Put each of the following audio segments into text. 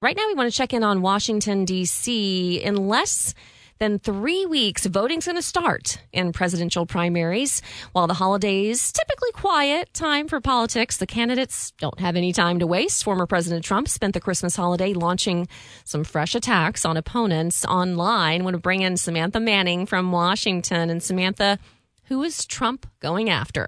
Right now, we want to check in on Washington, D.C. In less than three weeks, voting's going to start in presidential primaries. While the holidays, typically quiet time for politics, the candidates don't have any time to waste. Former President Trump spent the Christmas holiday launching some fresh attacks on opponents online. I want to bring in Samantha Manning from Washington. And Samantha, who is Trump going after?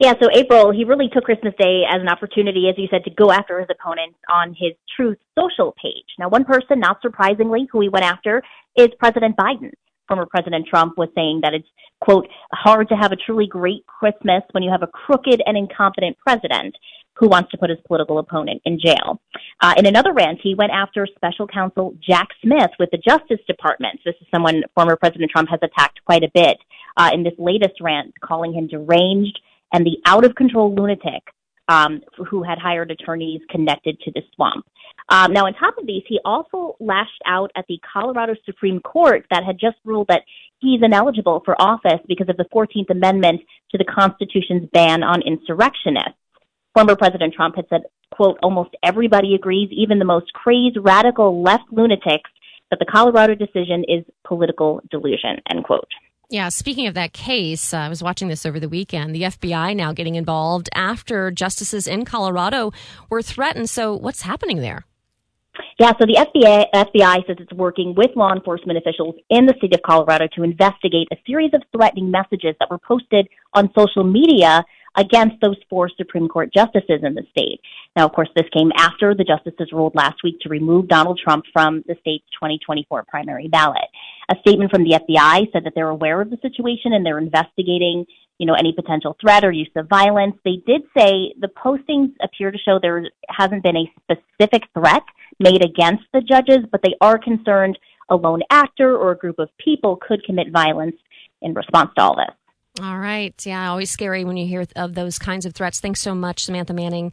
Yeah, so April, he really took Christmas Day as an opportunity, as you said, to go after his opponents on his Truth Social page. Now, one person, not surprisingly, who he went after is President Biden. Former President Trump was saying that it's, quote, hard to have a truly great Christmas when you have a crooked and incompetent president who wants to put his political opponent in jail. Uh, in another rant, he went after special counsel Jack Smith with the Justice Department. This is someone former President Trump has attacked quite a bit uh, in this latest rant, calling him deranged and the out of control lunatic um, who had hired attorneys connected to the swamp. Um, now, on top of these, he also lashed out at the Colorado Supreme Court that had just ruled that he's ineligible for office because of the 14th Amendment to the Constitution's ban on insurrectionists. Former President Trump had said, quote, almost everybody agrees, even the most crazed radical left lunatics, that the Colorado decision is political delusion, end quote. Yeah, speaking of that case, uh, I was watching this over the weekend. The FBI now getting involved after justices in Colorado were threatened. So, what's happening there? Yeah, so the FBI, FBI says it's working with law enforcement officials in the state of Colorado to investigate a series of threatening messages that were posted on social media against those four Supreme Court justices in the state. Now, of course, this came after the justices ruled last week to remove Donald Trump from the state's 2024 primary ballot. A statement from the FBI said that they're aware of the situation and they're investigating, you know, any potential threat or use of violence. They did say the postings appear to show there hasn't been a specific threat made against the judges, but they are concerned a lone actor or a group of people could commit violence in response to all this. All right. Yeah, always scary when you hear of those kinds of threats. Thanks so much, Samantha Manning.